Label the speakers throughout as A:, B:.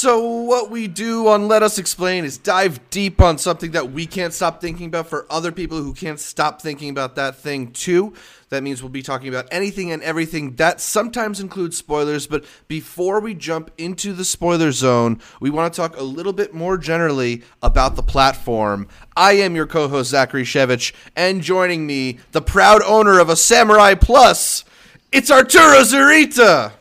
A: So, what we do on Let Us Explain is dive deep on something that we can't stop thinking about for other people who can't stop thinking about that thing too. That means we'll be talking about anything and everything that sometimes includes spoilers. But before we jump into the spoiler zone, we want to talk a little bit more generally about the platform. I am your co host, Zachary Shevich, and joining me, the proud owner of a Samurai Plus, it's Arturo Zurita.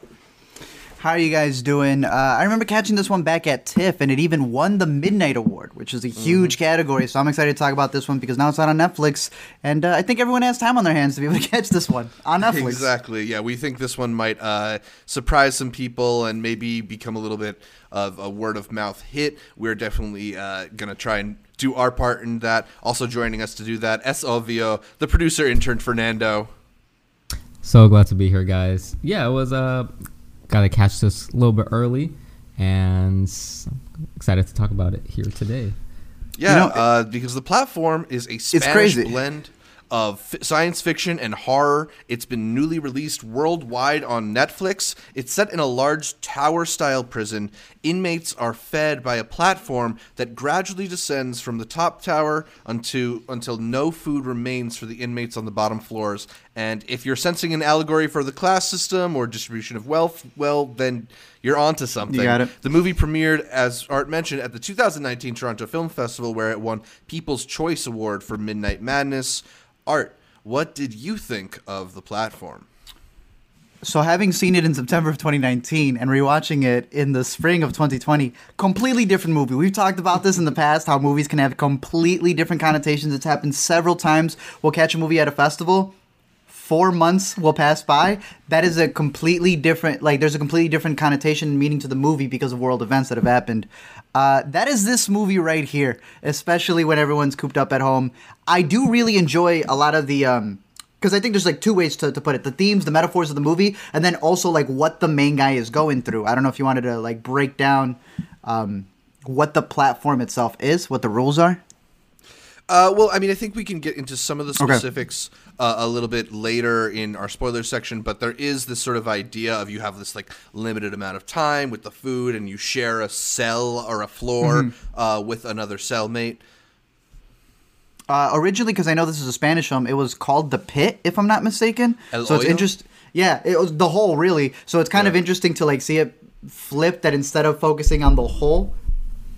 B: How are you guys doing? Uh, I remember catching this one back at TIFF, and it even won the Midnight Award, which is a huge mm-hmm. category. So I'm excited to talk about this one because now it's out on Netflix, and uh, I think everyone has time on their hands to be able to catch this one on Netflix.
A: Exactly. Yeah, we think this one might uh, surprise some people and maybe become a little bit of a word of mouth hit. We're definitely uh, going to try and do our part in that. Also joining us to do that, S. Ovio, the producer intern Fernando.
C: So glad to be here, guys. Yeah, it was a got to catch this a little bit early, and I'm excited to talk about it here today.
A: Yeah, you know, uh, because the platform is a Spanish blend of f- science fiction and horror. It's been newly released worldwide on Netflix. It's set in a large tower style prison. Inmates are fed by a platform that gradually descends from the top tower until, until no food remains for the inmates on the bottom floors. And if you're sensing an allegory for the class system or distribution of wealth, well, then you're onto something. You
B: got it.
A: The movie premiered, as Art mentioned, at the 2019 Toronto Film Festival, where it won People's Choice Award for Midnight Madness. Art, what did you think of the platform?
B: So, having seen it in September of 2019 and rewatching it in the spring of 2020, completely different movie. We've talked about this in the past how movies can have completely different connotations. It's happened several times. We'll catch a movie at a festival, four months will pass by. That is a completely different, like, there's a completely different connotation and meaning to the movie because of world events that have happened. Uh, that is this movie right here, especially when everyone's cooped up at home. I do really enjoy a lot of the. Um, because I think there's like two ways to, to put it the themes, the metaphors of the movie, and then also like what the main guy is going through. I don't know if you wanted to like break down um, what the platform itself is, what the rules are.
A: Uh, well, I mean, I think we can get into some of the specifics okay. uh, a little bit later in our spoiler section, but there is this sort of idea of you have this like limited amount of time with the food, and you share a cell or a floor mm-hmm. uh, with another cellmate.
B: Uh, originally, because I know this is a Spanish film, it was called The Pit, if I'm not mistaken. El so it's interesting. Yeah, it was the hole, really. So it's kind yeah. of interesting to like see it flip that instead of focusing on the hole,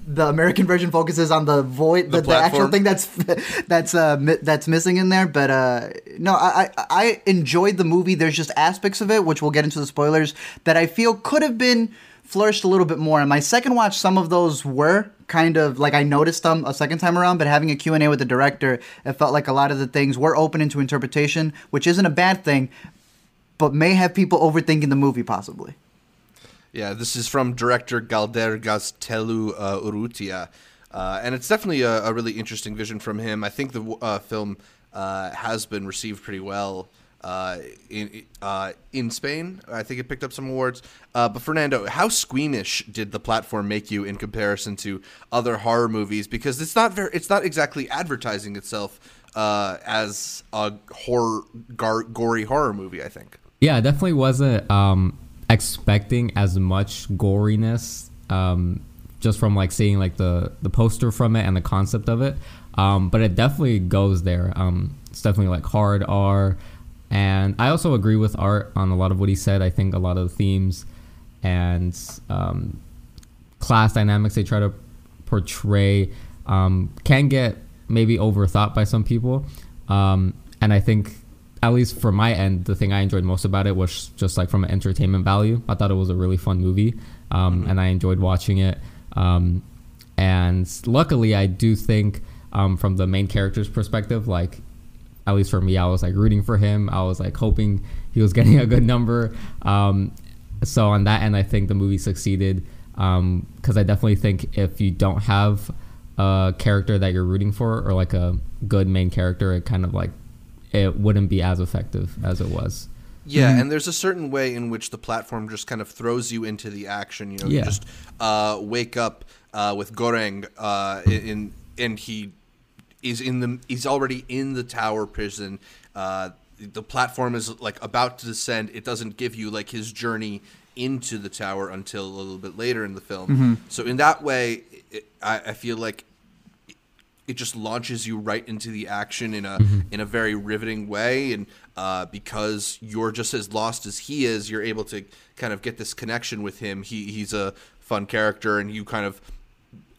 B: the American version focuses on the void, the, the, the actual thing that's that's uh, that's missing in there. But uh, no, I, I I enjoyed the movie. There's just aspects of it which we'll get into the spoilers that I feel could have been flourished a little bit more. And my second watch, some of those were kind of like I noticed them a second time around. But having a Q and A with the director, it felt like a lot of the things were open into interpretation, which isn't a bad thing, but may have people overthinking the movie possibly.
A: Yeah, this is from director Galder Gaztelu uh, Urrutia. Uh, and it's definitely a, a, really interesting vision from him. I think the uh, film uh, has been received pretty well uh, in uh, in Spain. I think it picked up some awards. but Fernando, how squeamish did the platform make you in comparison to other horror movies? Because it's not very, it's not exactly advertising itself as a horror, gar- gory horror movie. I think.
C: Yeah, it definitely wasn't. Um expecting as much goriness um, just from like seeing like the the poster from it and the concept of it. Um, but it definitely goes there. Um, it's definitely like hard R, and I also agree with Art on a lot of what he said. I think a lot of the themes and um, class dynamics they try to portray um, can get maybe overthought by some people. Um, and I think at least for my end, the thing I enjoyed most about it was just like from an entertainment value. I thought it was a really fun movie, um, mm-hmm. and I enjoyed watching it. Um, and luckily, I do think um, from the main character's perspective, like at least for me, I was like rooting for him. I was like hoping he was getting a good number. Um, so on that end, I think the movie succeeded because um, I definitely think if you don't have a character that you're rooting for or like a good main character, it kind of like it wouldn't be as effective as it was.
A: Yeah, mm-hmm. and there's a certain way in which the platform just kind of throws you into the action. You know, yeah. you just uh, wake up uh, with Goreng uh, in, and he is in the he's already in the tower prison. Uh, the platform is like about to descend. It doesn't give you like his journey into the tower until a little bit later in the film. So in that way, it, I, I feel like it just launches you right into the action in a in a very riveting way. And uh, because you're just as lost as he is you're able to kind of get this connection with him. He he's a fun character and you kind of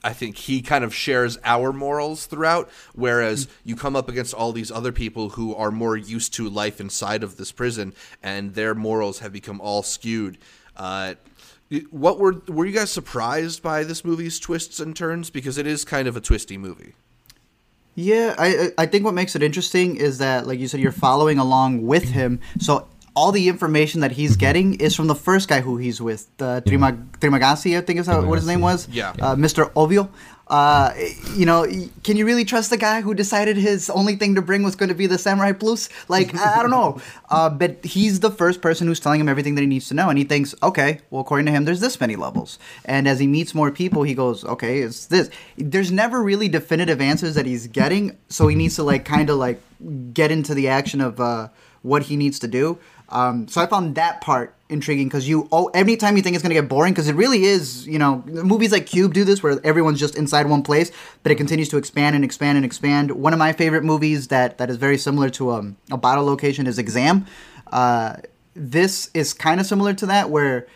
A: I think he kind of shares our morals throughout. Whereas you come up against all these other people who are more used to life inside of this prison and their morals have become all skewed. Uh, what were were you guys surprised by this movie's twists and turns? Because it is kind of a twisty movie
B: Yeah, I I think what makes it interesting is that, like you said, you're following along with him. So all the information that he's getting is from the first guy who he's with, the Trimag- Trimagasi, I think is how, what his name was.
A: Yeah.
B: Uh, Mr. Ovio. Uh, you know, can you really trust the guy who decided his only thing to bring was going to be the Samurai Plus? Like, I don't know. Uh, but he's the first person who's telling him everything that he needs to know. And he thinks, okay, well, according to him, there's this many levels. And as he meets more people, he goes, okay, it's this. There's never really definitive answers that he's getting. So he needs to, like, kind of, like, get into the action of uh, what he needs to do. Um, so I found that part intriguing because you oh anytime you think it's gonna get boring because it really is you know movies like Cube do this where everyone's just inside one place but it continues to expand and expand and expand. One of my favorite movies that that is very similar to um, a bottle location is Exam. Uh, this is kind of similar to that where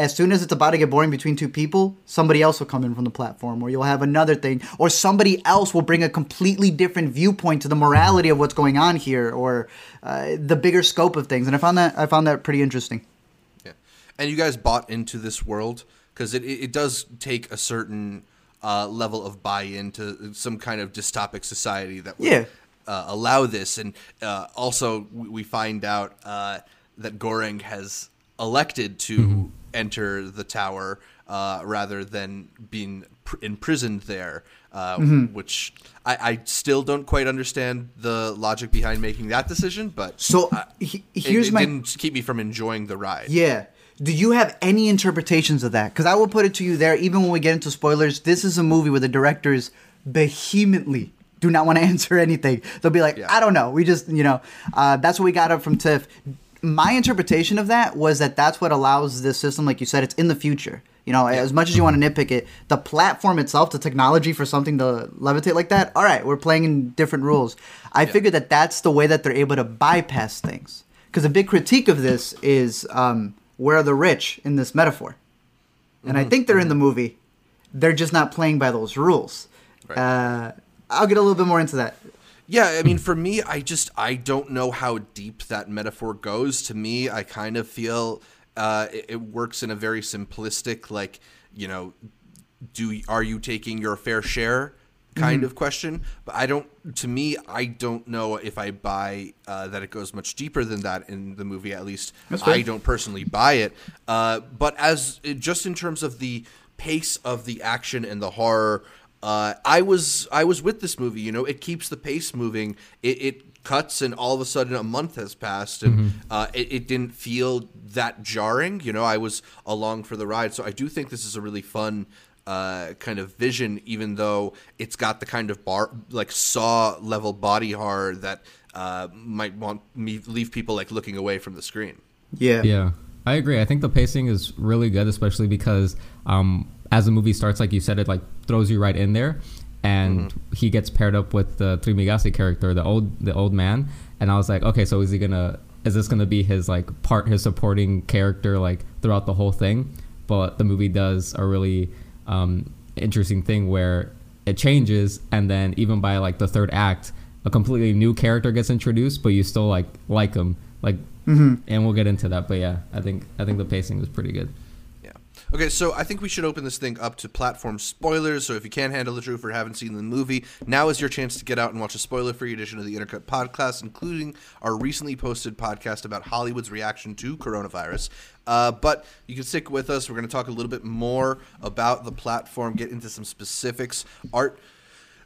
B: as soon as it's about to get boring between two people, somebody else will come in from the platform, or you'll have another thing, or somebody else will bring a completely different viewpoint to the morality of what's going on here, or uh, the bigger scope of things. And I found that I found that pretty interesting.
A: And you guys bought into this world because it, it it does take a certain uh, level of buy-in to some kind of dystopic society that would
B: Yeah.
A: uh, allow this, and uh, also we find out uh, that Goreng has elected to enter the tower uh, rather than being pr- imprisoned there. Uh, Which I, I still don't quite understand the logic behind making that decision, but
B: So,
A: uh,
B: he-
A: it-
B: here's
A: it
B: my-
A: didn't keep me from enjoying the ride.
B: Yeah. Do you have any interpretations of that? Because I will put it to you there, even when we get into spoilers, this is a movie where the directors vehemently do not want to answer anything. They'll be like,
A: Yeah.
B: I don't know. We just, you know, uh, that's what we got up from Tiff. My interpretation of that was that that's what allows this system, like you said, it's in the future. You know, as much as you want to nitpick it, the platform itself, the technology for something to levitate like that, all right, we're playing in different rules. I figured that that's the way that they're able to bypass things. Because a big critique of this is um, where are the rich in this metaphor? And I think they're in the movie. They're just not playing by those rules.
A: Right.
B: Uh, I'll get a little bit more into that.
A: Yeah, I mean, for me, I just I don't know how deep that metaphor goes. To me, I kind of feel uh, it, it works in a very simplistic, like you know, do are you taking your fair share kind of question. But I don't. To me, I don't know if I buy uh, that it goes much deeper than that in the movie. At least I don't personally buy it. Uh, but as just in terms of the pace of the action and the horror, uh, I was I was with this movie. You know, it keeps the pace moving. It, it cuts, and all of a sudden, a month has passed, and uh, it, it didn't feel that jarring. You know, I was along for the ride. So I do think this is a really fun. Uh, kind of vision, even though it's got the kind of bar like saw level body horror that uh, might want me leave people like looking away from the screen.
B: Yeah.
C: Yeah, I agree. I think the pacing is really good, especially because um, as the movie starts, like you said, it like throws you right in there, and he gets paired up with the Trimagasi character, the old the old man, and I was like, okay, so is he gonna is this gonna be his like part his supporting character like throughout the whole thing? But the movie does a really um, interesting thing where it changes, and then even by like the third act, a completely new character gets introduced, but you still like like him, like, and we'll get into that. But yeah, I think I think the pacing was pretty good.
A: Okay, so I think we should open this thing up to platform spoilers. So if you can't handle the truth or haven't seen the movie, now is your chance to get out and watch a spoiler-free edition of the Intercut podcast, including our recently posted podcast about Hollywood's reaction to coronavirus. Uh, but you can stick with us. We're going to talk a little bit more about the platform, get into some specifics. Art.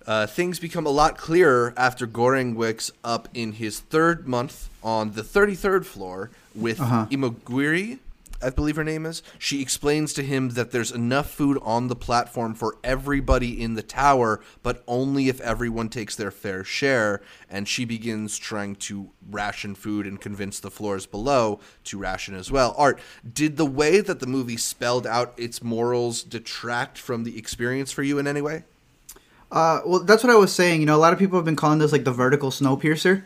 A: Uh, things become a lot clearer after Goreng wakes up in his third month on the 33rd floor with
B: Uh-huh.
A: Imoguiri, I believe her name is. She explains to him that there's enough food on the platform for everybody in the tower, but only if everyone takes their fair share. And she begins trying to ration food and convince the floors below to ration as well. Art, did the way that the movie spelled out its morals detract from the experience for you in any way?
B: Uh, well, that's what I was saying. You know, a lot of people have been calling this like the vertical snowpiercer.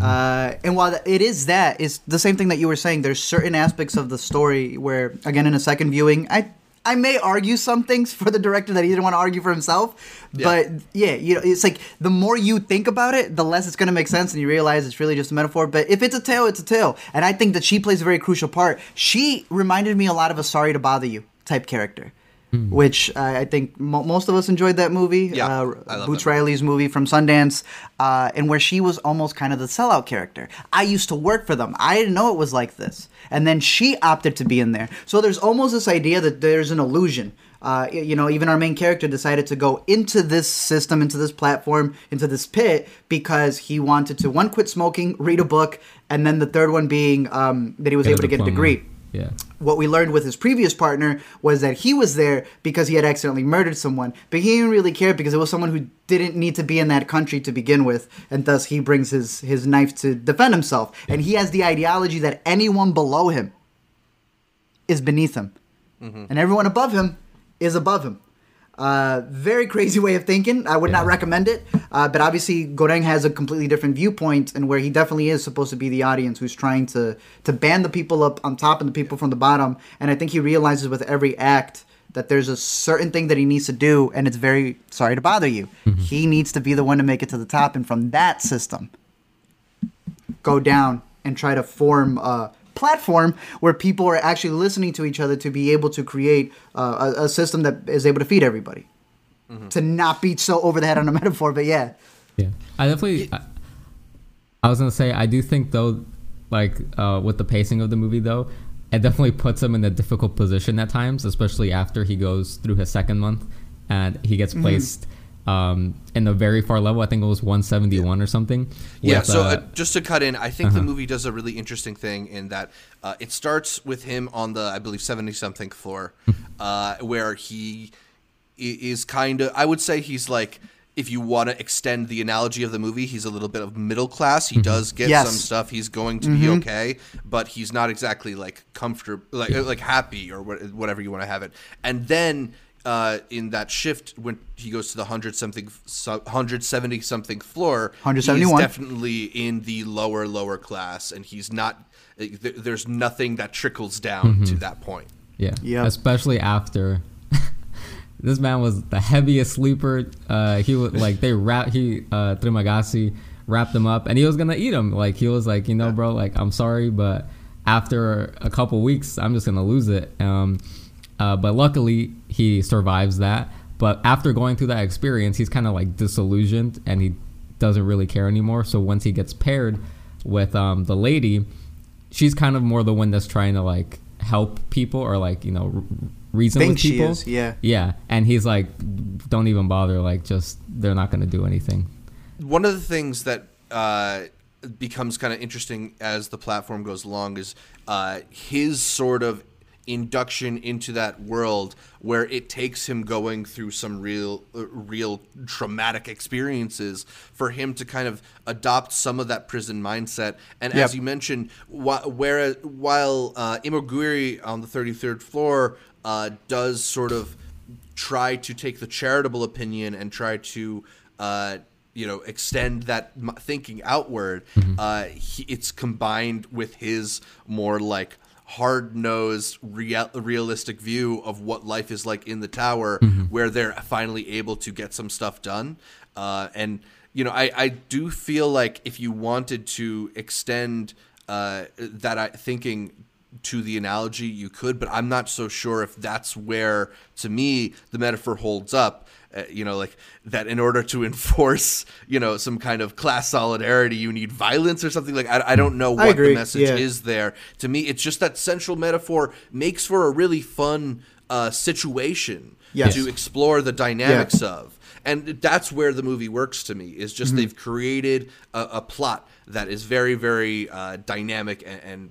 B: Uh, and while it is that, it's the same thing that you were saying. There's certain aspects of the story where, again, in a second viewing, I I may argue some things for the director that he didn't want to argue for himself.
A: Yeah.
B: But yeah, you know, it's like the more you think about it, the less it's going to make sense, and you realize it's really just a metaphor. But if it's a tale, it's a tale, and I think that she plays a very crucial part. She reminded me a lot of a "Sorry to Bother You" type character. Which uh, I think mo- most of us enjoyed that movie.
A: Yeah,
B: uh, Boots
A: movie.
B: Riley's movie from Sundance, uh, and where she was almost kind of the sellout character. I used to work for them. I didn't know it was like this, and then she opted to be in there. So there's almost this idea that there's an illusion. Uh, you know, even our main character decided to go into this system, into this platform, into this pit because he wanted to one quit smoking, read a book, and then the third one being um, that he was
C: Get
B: able to get a degree
C: Yeah.
B: what we learned with his previous partner was that he was there because he had accidentally murdered someone, but he didn't really care because it was someone who didn't need to be in that country to begin with, and thus he brings his his knife to defend himself. And he has the ideology that anyone below him is beneath him, mm-hmm. and everyone above him is above him. Uh, very crazy way of thinking. I would not recommend it. Uh, but obviously, Goreng has a completely different viewpoint, and where he definitely is supposed to be the audience who's trying to to ban the people up on top and the people from the bottom. And I think he realizes with every act that there's a certain thing that he needs to do, and it's very sorry to bother you. He needs to be the one to make it to the top, and from that system, go down and try to form a platform where people are actually listening to each other to be able to create uh, a, a system that is able to feed everybody. To not be so over the head on a metaphor, but yeah.
C: Yeah, I definitely. I, I was gonna say I do think though, like uh, with the pacing of the movie though, it definitely puts him in a difficult position at times, especially after he goes through his second month and he gets
B: Mm-hmm.
C: Placed um, in the very far level. I think it was 171 or something.
A: Yeah,
C: with,
A: so
C: uh,
A: uh, just to cut in, I think the movie does a really interesting thing in that uh, it starts with him on the, I believe, 70 something floor, uh, where he is kind of, I would say he's like, if you want to extend the analogy of the movie, he's a little bit of middle class. He does get
B: Yes.
A: some stuff. He's going to be okay, but he's not exactly like comfortable, like like happy or whatever you want to have it. And then uh, in that shift, when he goes to the hundred something, hundred seventy something floor, he's
B: 171.
A: definitely in the lower lower class, and he's not. uh, There's nothing that trickles down to that point.
C: Yeah.
B: Yep.
C: Especially after this man was the heaviest sleeper. Uh, he was like they wrap he uh Trimagasi wrapped him up and he was gonna eat him. Like he was like, you know, bro, like I'm sorry, but after a couple weeks, I'm just gonna lose it. Um, uh, but luckily he survives that. But after going through that experience, he's kind of like disillusioned and he doesn't really care anymore. So once he gets paired with um, the lady, she's kind of more the one that's trying to like help people or like you know r- reason
B: Think
C: with
B: she
C: people.
B: is, yeah.
C: yeah, and he's like, don't even bother. Like, just they're not gonna do anything.
A: one of the things that uh, becomes kind of interesting as the platform goes along is uh, his sort of induction into that world where it takes him going through some real uh, real traumatic experiences for him to kind of adopt some of that prison mindset and
B: Yep.
A: as you mentioned wh- whereas while uh, Imoguiri on the 33rd floor uh, does sort of try to take the charitable opinion and try to uh, you know extend that thinking outward uh, he, it's combined with his more like hard-nosed real, realistic view of what life is like in the tower where they're finally able to get some stuff done. Uh, and you know I, I do feel like if you wanted to extend uh, that I, thinking to the analogy you could but i'm not so sure if that's where to me the metaphor holds up. Uh, you know like that in order to enforce you know some kind of class solidarity you need violence or something like i, I don't know what the message
B: yeah.
A: is there. To me it's just that central metaphor makes for a really fun uh, situation
B: Yes.
A: to explore the dynamics of. And that's where the movie works to me is just they've created a, a plot that is very very uh, dynamic and, and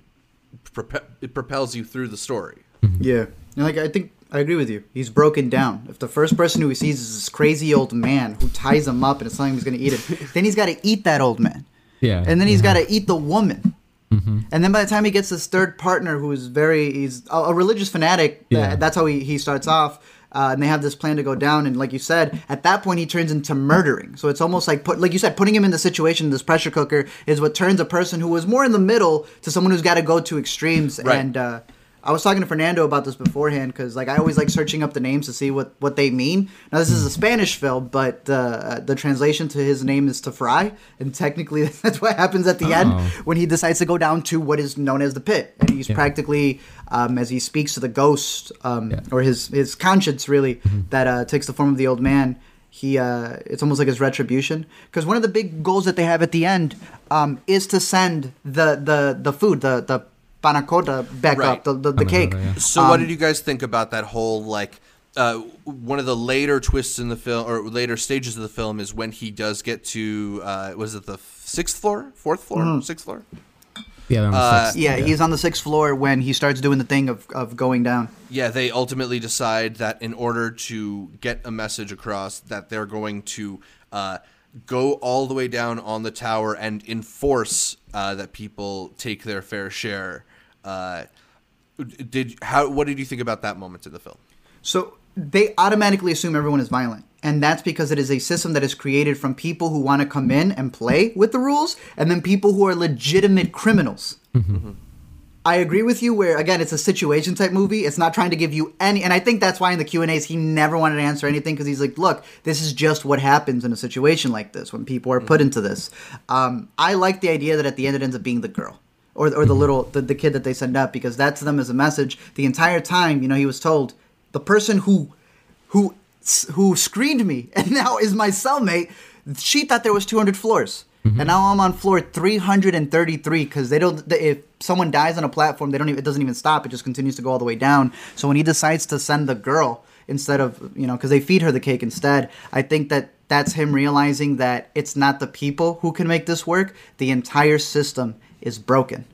A: prope- it propels you through the story. Mm-hmm.
B: Yeah, and like I think I agree with you. He's broken down. If the first person who he sees is this crazy old man who ties him up and is telling him he's going to eat him, then he's got to eat that old man,
C: Yeah.
B: and then he's mm-hmm. got to eat the woman. Mm-hmm. And then by the time he gets this third partner, who is very he's a, a religious fanatic. that-
C: Yeah.
B: that's how he, he starts off. Uh, and they have this plan to go down, and like you said, at that point he turns into murdering. So it's almost like put, like you said, putting him in the situation, this pressure cooker, is what turns a person who was more in the middle to someone who's got to go to extremes.
A: Right.
B: And uh, I was talking to Fernando about this beforehand because like I always like searching up the names to see what what they mean. Now this is a Spanish film, but uh, the translation to his name is to fry, and technically that's what happens at the end
C: Oh.
B: when he decides to go down to what is known as the pit, and he's
C: Yeah.
B: practically um, as he speaks to the ghost um,
C: Yeah. Mm-hmm.
B: or his his conscience really that uh, takes the form of the old man. He uh, it's almost like his retribution because one of the big goals that they have at the end um, is to send the the the food the the panna cotta back
A: Right.
B: up the the, the cake.
C: cotta, yeah.
A: So, what
B: Um,
A: did you guys think about that whole like? Uh, one of the later twists in the film, or later stages of the film, is when he does get to uh, was it the sixth floor, fourth floor,
B: Mm-hmm.
A: sixth floor?
C: yeah. I'm
A: uh,
C: six-
B: Yeah, he's on the sixth floor when he starts doing the thing of, of going down.
A: Yeah, they ultimately decide that in order to get a message across, that they're going to uh, go all the way down on the tower and enforce uh, that people take their fair share. Uh, did how? What did you think about that moment in the film?
B: So they automatically assume everyone is violent. And that's because it is a system that is created from people who want to come in and play with the rules and then people who are legitimate criminals. I agree with you where again it's a situation type movie. It's not trying to give you any and I think that's why in the Q&As he never wanted to answer anything cuz he's like, "Look, this is just what happens in a situation like this when people are put into this." Um, I like the idea that at the end it ends up being the girl or or the mm-hmm. little the, the kid that they send up because that to them is a message the entire time, you know, he was told the person who who who screened me and now is my cellmate, she thought there was 200 floors. Mm-hmm. And now I'm on floor 333 because they don't. they- If someone dies on a platform, they don't even. It doesn't even stop. It just continues to go all the way down. So when he decides to send the girl instead of you know because they feed her the cake instead, I think that that's him realizing that it's not the people who can make this work. The entire system is broken.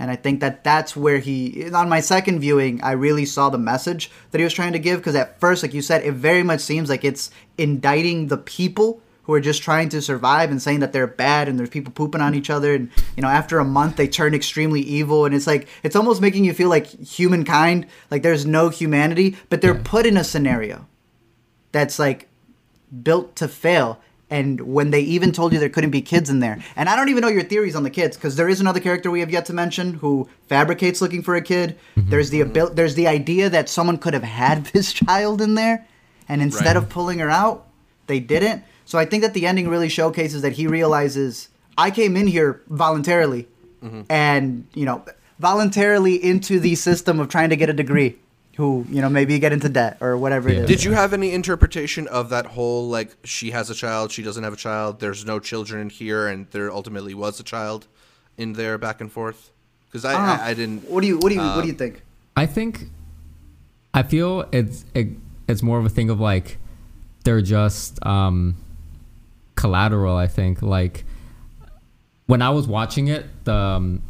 B: And I think that that's where he, on my second viewing, I really saw the message that he was trying to give. Because at first, like you said, it very much seems like it's indicting the people who are just trying to survive and saying that they're bad and there's people pooping on each other. And, you know, after a month, they turn extremely evil. And it's like, it's almost making you feel like humankind, like there's no humanity, but they're put in a scenario that's like built to fail. And when they even told you there couldn't be kids in there, and I don't even know your theories on the kids because there is another character we have yet to mention who fabricates looking for a kid. Mm-hmm. There's the abil- there's the idea that someone could have had this child in there, and instead
A: Right.
B: of pulling her out, they didn't. So I think that the ending really showcases that he realizes I came in here voluntarily, mm-hmm. and you know voluntarily into the system of trying to get a degree. Who you know maybe get into debt or whatever it
C: Yeah.
B: is.
A: Did you have any interpretation of that whole like she has a child, she doesn't have a child, there's no children in here, and there ultimately was a child in there back and forth? Because I,
B: Ah.
A: I, I didn't.
B: What do you what do you what do you think?
C: I think I feel it's it, it's more of a thing of like they're just um collateral, I think. Like when I was watching it, the um,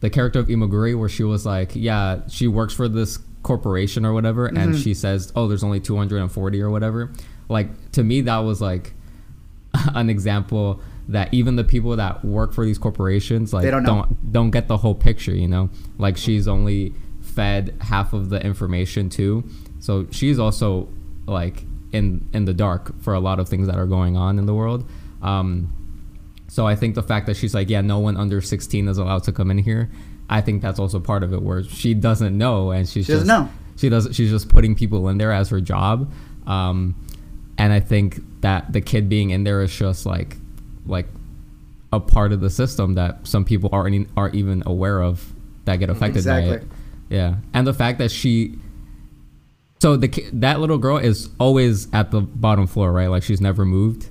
C: the character of Imoguiri where she was like, yeah, she works for this corporation or whatever and she says, "Oh, there's only 240 or whatever." Like to me that was like an example that even the people that work for these corporations like
B: don't
C: don't don't get the whole picture, you know? Like she's only fed half of the information too. So she's also like in in the dark for a lot of things that are going on in the world. Um so I think the fact that she's like, yeah, no one under 16 is allowed to come in here. I think that's also part of it where she doesn't know and she's
B: She doesn't
C: just
B: know.
C: she does she's just putting people in there as her job. Um and I think that the kid being in there is just like like a part of the system that some people aren't e- aren't even aware of that get affected by it.
B: Exactly.
C: Yeah, and the fact that she, so the that little girl is always at the bottom floor, right? Like she's never moved.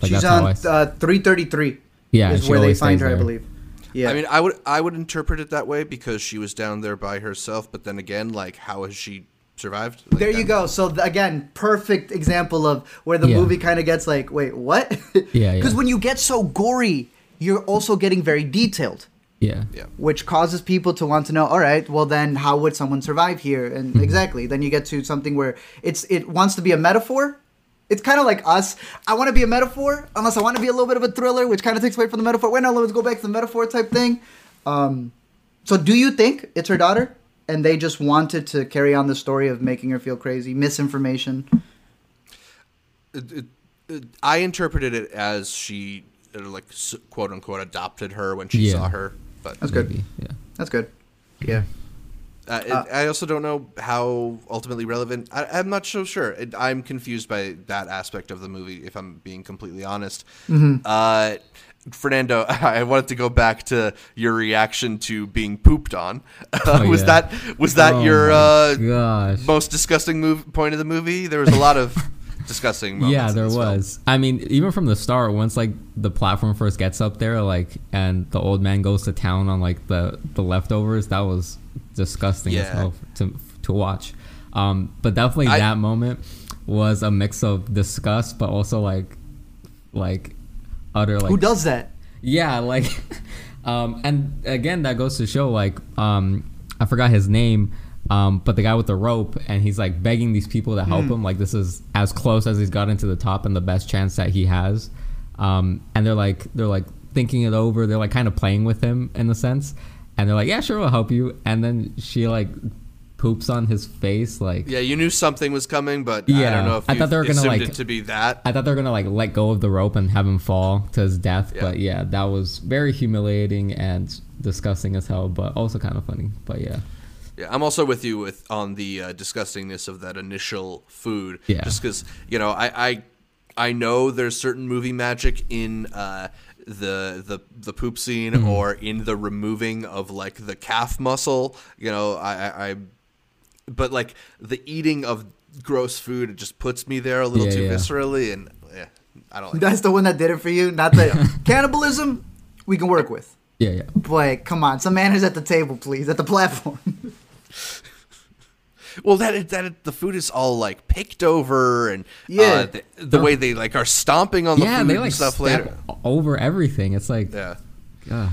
C: Like
B: She's on
C: I
B: uh, 333.
C: Yeah,
B: is where they find her, I believe. Yeah,
A: I mean, I would I would interpret it that way because she was down there by herself. But then again, like, how has she survived? Like,
B: there you
A: that-
B: go. So th- again, perfect example of where the
C: Yeah.
B: movie kind of gets like, wait, what?
C: Yeah, yeah.
B: Because when you get so gory, you're also getting very detailed.
C: Yeah.
A: Yeah.
B: which causes people to want to know all right well then how would someone survive here and mm-hmm. exactly then you get to something where it's it wants to be a metaphor it's kind of like us i want to be a metaphor unless i want to be a little bit of a thriller which kind of takes away from the metaphor wait no let's go back to the metaphor type thing um, so do you think it's her daughter and they just wanted to carry on the story of making her feel crazy misinformation
A: it, it, it, I interpreted it as she, uh, like, quote unquote, adopted her when she
C: Yeah.
A: saw her. But
B: That's good.
C: Maybe, Yeah.
B: that's good yeah
A: uh, it, I also don't know how ultimately relevant. I, I'm not so sure. It, I'm confused by that aspect of the movie, if I'm being completely honest. Uh, Fernando, I wanted to go back to your reaction to being pooped on.
C: Oh,
A: was
C: yeah.
A: that was that
C: Oh
A: your uh, most disgusting move point of the movie? There was a lot of disgusting moments.
C: yeah there
A: this film.
C: was i mean even from the start once like the platform first gets up there like and the old man goes to town on like the the leftovers that was disgusting as
A: Yeah.
C: hell to to watch um but definitely
A: I-
C: that moment was a mix of disgust but also like like utter like
B: who does that
C: yeah, like, um, and again, that goes to show, like, um, I forgot his name, um, but the guy with the rope, and he's like begging these people to help him. Like, this is as close as he's gotten to the top and the best chance that he has. Um, and they're like, they're like thinking it over. They're like kind of playing with him in a sense, and they're like, yeah, sure, we'll help you. And then she like poops on his face, like.
A: Yeah, you knew something was coming, but
C: yeah, I
A: don't know if
C: I thought they were gonna, like-
A: it to be that.
C: I thought they were gonna like let go of the rope and have him fall to his death,
A: Yeah.
C: but yeah, that was very humiliating and disgusting as hell, but also kind of funny. But yeah,
A: Yeah, I'm also with you with on the uh, disgustingness of that initial food.
C: Yeah.
A: Just because you know, I, I I know there's certain movie magic in uh, the the the poop scene
C: Mm-hmm.
A: or in the removing of like the calf muscle. You know, I, I, I but like the eating of gross food, it just puts me there a little
C: Yeah,
A: too
C: yeah.
A: viscerally, and yeah, I don't like.
B: that's the one that did it for you not the cannibalism we can work with
C: yeah, yeah,
B: But come on, some manners at the table, please, at the platform.
A: Well, that that the food is all like picked over, and
B: Yeah.
A: uh, the, the way they like are stomping on the
C: yeah.
A: food
C: They
A: and stuff
C: step
A: later.
C: over everything. It's like,
A: Yeah,
C: ugh.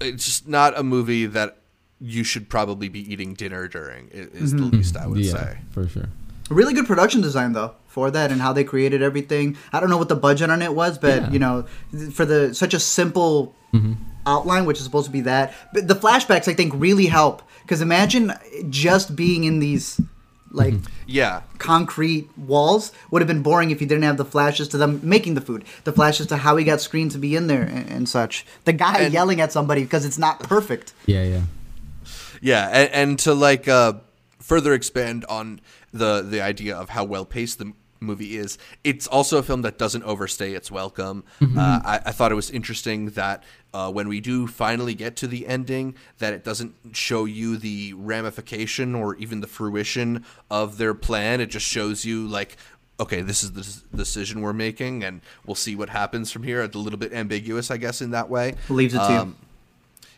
A: it's just not a movie that you should probably be eating dinner during. i- Is the least I would
C: yeah,
A: say.
C: for sure.
B: really good production design though for that and how they created everything. I don't know what the budget on it was, but
C: Yeah.
B: you know, for the such a simple outline, which is supposed to be that, but the flashbacks I think really help because imagine just being in these like
A: Yeah,
B: concrete walls would have been boring if you didn't have the flashes to them making the food, the flashes to how he got screened to be in there and, and such. The guy
A: And-
B: yelling at somebody because it's not perfect.
C: Yeah, yeah,
A: yeah, and, and to like uh, further expand on the the idea of how well paced the movie is, it's also a film that doesn't overstay its welcome. Uh, I, I thought it was interesting that uh, when we do finally get to the ending, that it doesn't show you the ramification or even the fruition of their plan. It just shows you like. Okay, this is the decision we're making, and we'll see what happens from here. It's a little bit ambiguous, I guess, in that way.
B: Leaves it to you.
A: Um,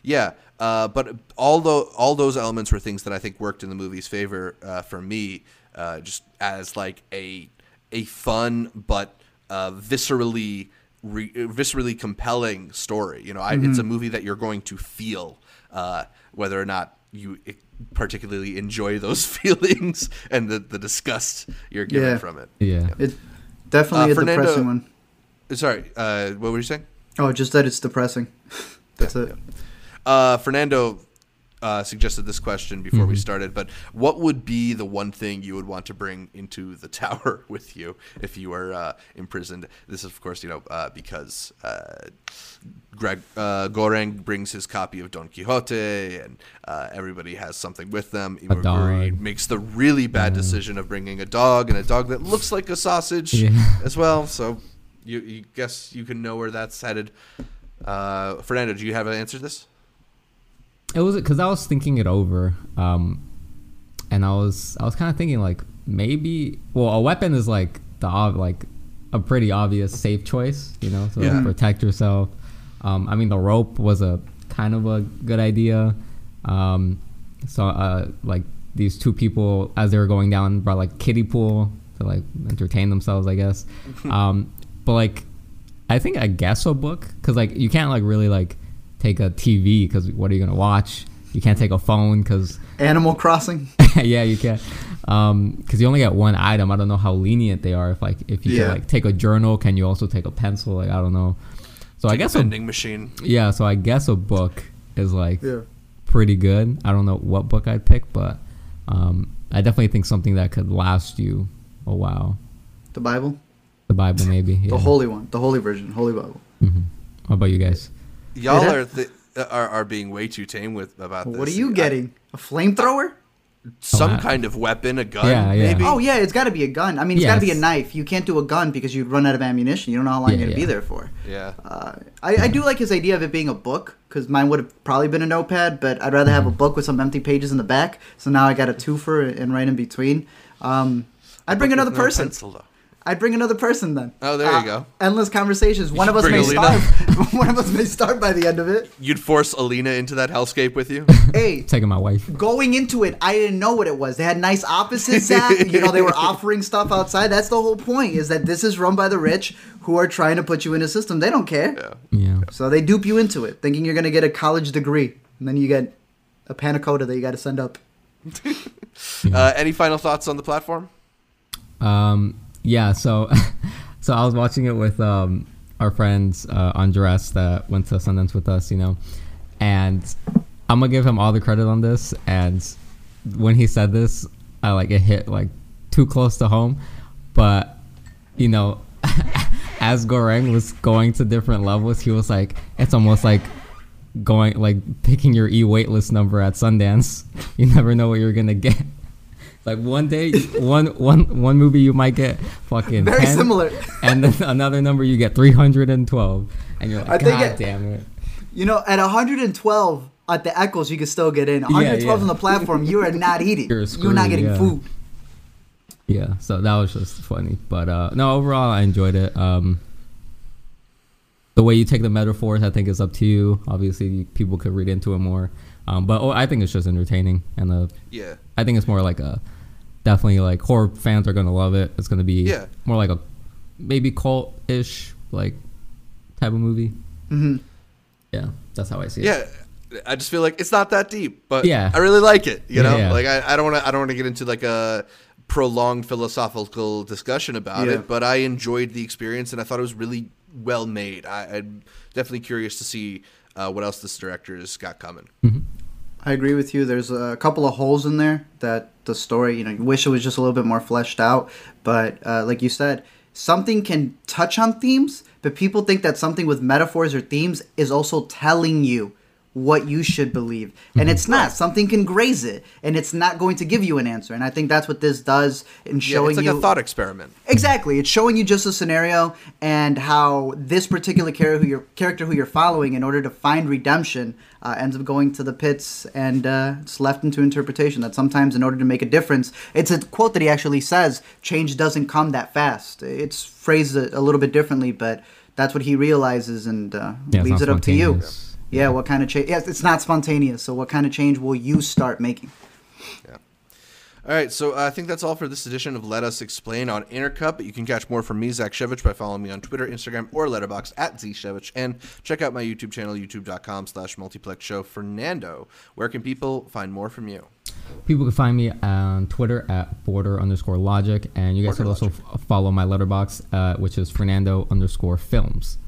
A: yeah, uh, but all tho- all those elements were things that I think worked in the movie's favor uh, for me, uh, just as like a a fun but uh, viscerally re- viscerally compelling story. You know, I, it's a movie that you're going to feel uh, whether or not you particularly enjoy those feelings and the, the disgust you're getting
B: Yeah.
A: from it.
C: yeah.
B: It's definitely
A: Uh,
B: a
A: Fernando-
B: depressing one.
A: Sorry, uh, what were you saying?
B: Oh, just that it's depressing. That's
A: Yeah,
B: it.
A: Uh, Fernando uh, suggested this question before we started, but what would be the one thing you would want to bring into the tower with you if you were uh, imprisoned? This is, of course, you know, uh, because uh, Greg uh, Goreng brings his copy of Don Quixote, and uh, everybody has something with them.
C: Imoguiri
A: makes the really bad decision of bringing a dog, and a dog that looks like a sausage
C: Yeah.
A: as well. So, you, you guess you can know where that's headed. Uh, Fernando, do you have an answer to this?
C: It was because I was thinking it over, um, and I was I was kind of thinking like maybe well a weapon is like the like a pretty obvious safe choice, you know, to like, protect yourself. Um, I mean the rope was a kind of a good idea. Um, so uh, like these two people as they were going down brought like kiddie pool to like entertain themselves, I guess. um, but like I think a gesso book because like you can't like really like take a TV because what are you gonna watch? You can't take a phone because
B: Animal Crossing.
C: yeah, you can. Um, because you only get one item. I don't know how lenient they are. If like if you
B: Yeah.
C: can like take a journal, can you also take a pencil? Like I don't know. So I guess a,
A: vending machine.
C: yeah. So I guess a book is like
B: Yeah.
C: pretty good. I don't know what book I'd pick, but um, I definitely think something that could last you a while.
B: The Bible.
C: The Bible, maybe. Yeah.
B: The holy one. The holy version. Holy Bible.
C: Mhm. How about you guys?
A: Y'all are, th- are are being way too tame with about this.
B: What are you getting? A flamethrower?
A: some
C: Oh,
A: kind of weapon, a gun,
C: Yeah, yeah.
A: maybe.
B: Oh yeah, it's got to be a gun. I mean, it's got to be a knife. You can't do a gun because you'd run out of ammunition. You don't know how long
C: Yeah,
B: you're gonna be there for.
A: yeah.
B: Uh, I, I do like his idea of it being a book because mine would have probably been a notepad, but I'd rather have a book with some empty pages in the back. So now I got a twofer and right in between. Um, I'd bring another
A: with no
B: person.
A: pencil, though.
B: I'd bring another person then.
A: Oh, there you
B: Uh,
A: go.
B: Endless conversations. One of us may
A: Alina.
B: starve. One of us may start by the end of it.
A: You'd force Alina into that hellscape with you.
B: Hey,
C: Taking my wife.
B: going into it, I didn't know what it was. They had nice opposites at, you know, they were offering stuff outside. That's the whole point, is that this is run by the rich who are trying to put you in a system. They don't care.
A: yeah.
C: Yeah.
B: So they dupe you into it, thinking you're going to get a college degree. And then you get a panna cotta that you got to send up.
A: Uh, any final thoughts on the platform?
C: Um, yeah, so so I was watching it with um, our friends uh, Andres that went to Sundance with us, you know, and I'm gonna give him all the credit on this. And when he said this, I like it hit like too close to home, but you know, as Goreng was going to different levels, he was like, it's almost like going like picking your e waitlist number at Sundance. You never know what you're gonna get. Like one day, one one one movie you might get fucking
B: Very
C: 10,
B: similar.
C: and then another number you get 312, and you're like,
B: I think
C: God
B: it-
C: damn it.
B: You know, at 112 at the Eccles, you can still get in. 112
C: yeah.
B: on the platform, you are not eating.
C: You're screwed,
B: You're, not getting
C: yeah.
B: food.
C: Yeah, so that was just funny. But uh no, overall I enjoyed it. Um the way you take the metaphors, I think is up to you. Obviously, people could read into it more. Um, but oh, I think it's just entertaining, and uh,
A: Yeah.
C: I think it's more like a definitely like horror fans are gonna love it. It's gonna be
A: Yeah.
C: more like a maybe cult ish like type of movie.
B: hmm
C: Yeah, that's how I see it.
A: Yeah. I just feel like it's not that deep, but
C: Yeah.
A: I really like it. You
C: Yeah,
A: know,
C: yeah.
A: like I, I don't want to. I don't want to get into like a prolonged philosophical discussion about
B: Yeah.
A: it, but I enjoyed the experience and I thought it was really well made. I, I'm definitely curious to see uh, what else this director's got coming.
B: I agree with you. There's a couple of holes in there that the story, you know, you wish it was just a little bit more fleshed out. But uh, like you said, something can touch on themes, but people think that something with metaphors or themes is also telling you what you should believe. And it's not. Something can graze it, and it's not going to give you an answer. And I think that's what this does in
A: Yeah,
B: showing
A: it's like
B: you
A: a thought experiment.
B: Exactly. It's showing you just a scenario and how this particular character who you're, character who you're following, in order to find redemption, uh, ends up going to the pits and uh, it's left into interpretation. That sometimes, in order to make a difference, it's a quote that he actually says: "Change doesn't come that fast." It's phrased a, a little bit differently, but that's what he realizes and uh,
C: Yeah,
B: leaves it up to you.
C: spontaneous.
B: Yeah, what kind of change? Yes, it's not spontaneous. So, what kind of change will you start making? Yeah.
A: All right, so uh, I think that's all for this edition of Let Us Explain on Intercut. But you can catch more from me, Zach Shevich, by following me on Twitter, Instagram, or Letterboxd at zshevich, and check out my YouTube channel, youtube.com/slash multiplex show. Fernando, where can people find more from you?
C: People can find me on Twitter at border underscore logic, and you guys
A: Border
C: can also f- follow my Letterboxd, uh, which is Fernando underscore films.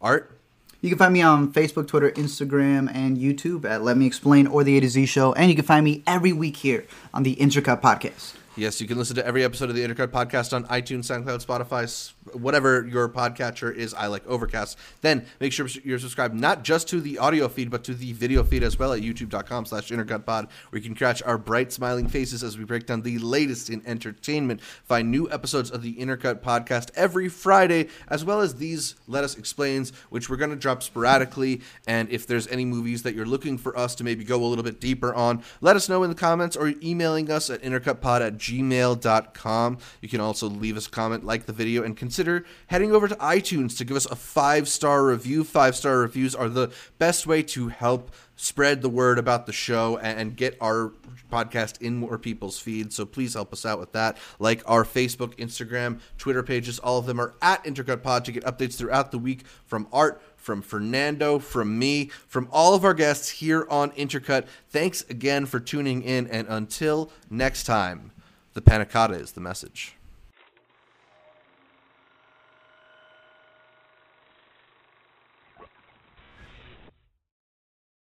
A: Art.
B: You can find me on Facebook, Twitter, Instagram, and YouTube at Let Me Explain or The A to Z Show. And you can find me every week here on the Intercut Podcast.
A: Yes, you can listen to every episode of the Intercut podcast on iTunes, SoundCloud, Spotify, whatever your podcatcher is. I like Overcast. Then make sure you're subscribed not just to the audio feed, but to the video feed as well at youtube.com slash intercutpod, where you can catch our bright, smiling faces as we break down the latest in entertainment. Find new episodes of the Intercut podcast every Friday, as well as these Let Us Explains, which we're going to drop sporadically. And if there's any movies that you're looking for us to maybe go a little bit deeper on, let us know in the comments or emailing us at intercutpod at gmail.com. You can also leave us a comment, like the video, and consider heading over to iTunes to give us a five star review. Five star reviews are the best way to help spread the word about the show and get our podcast in more people's feeds. So please help us out with that. Like our Facebook, Instagram, Twitter pages, all of them are at Intercut Pod to get updates throughout the week from Art, from Fernando, from me, from all of our guests here on Intercut. Thanks again for tuning in, and until next time, the panna is the message.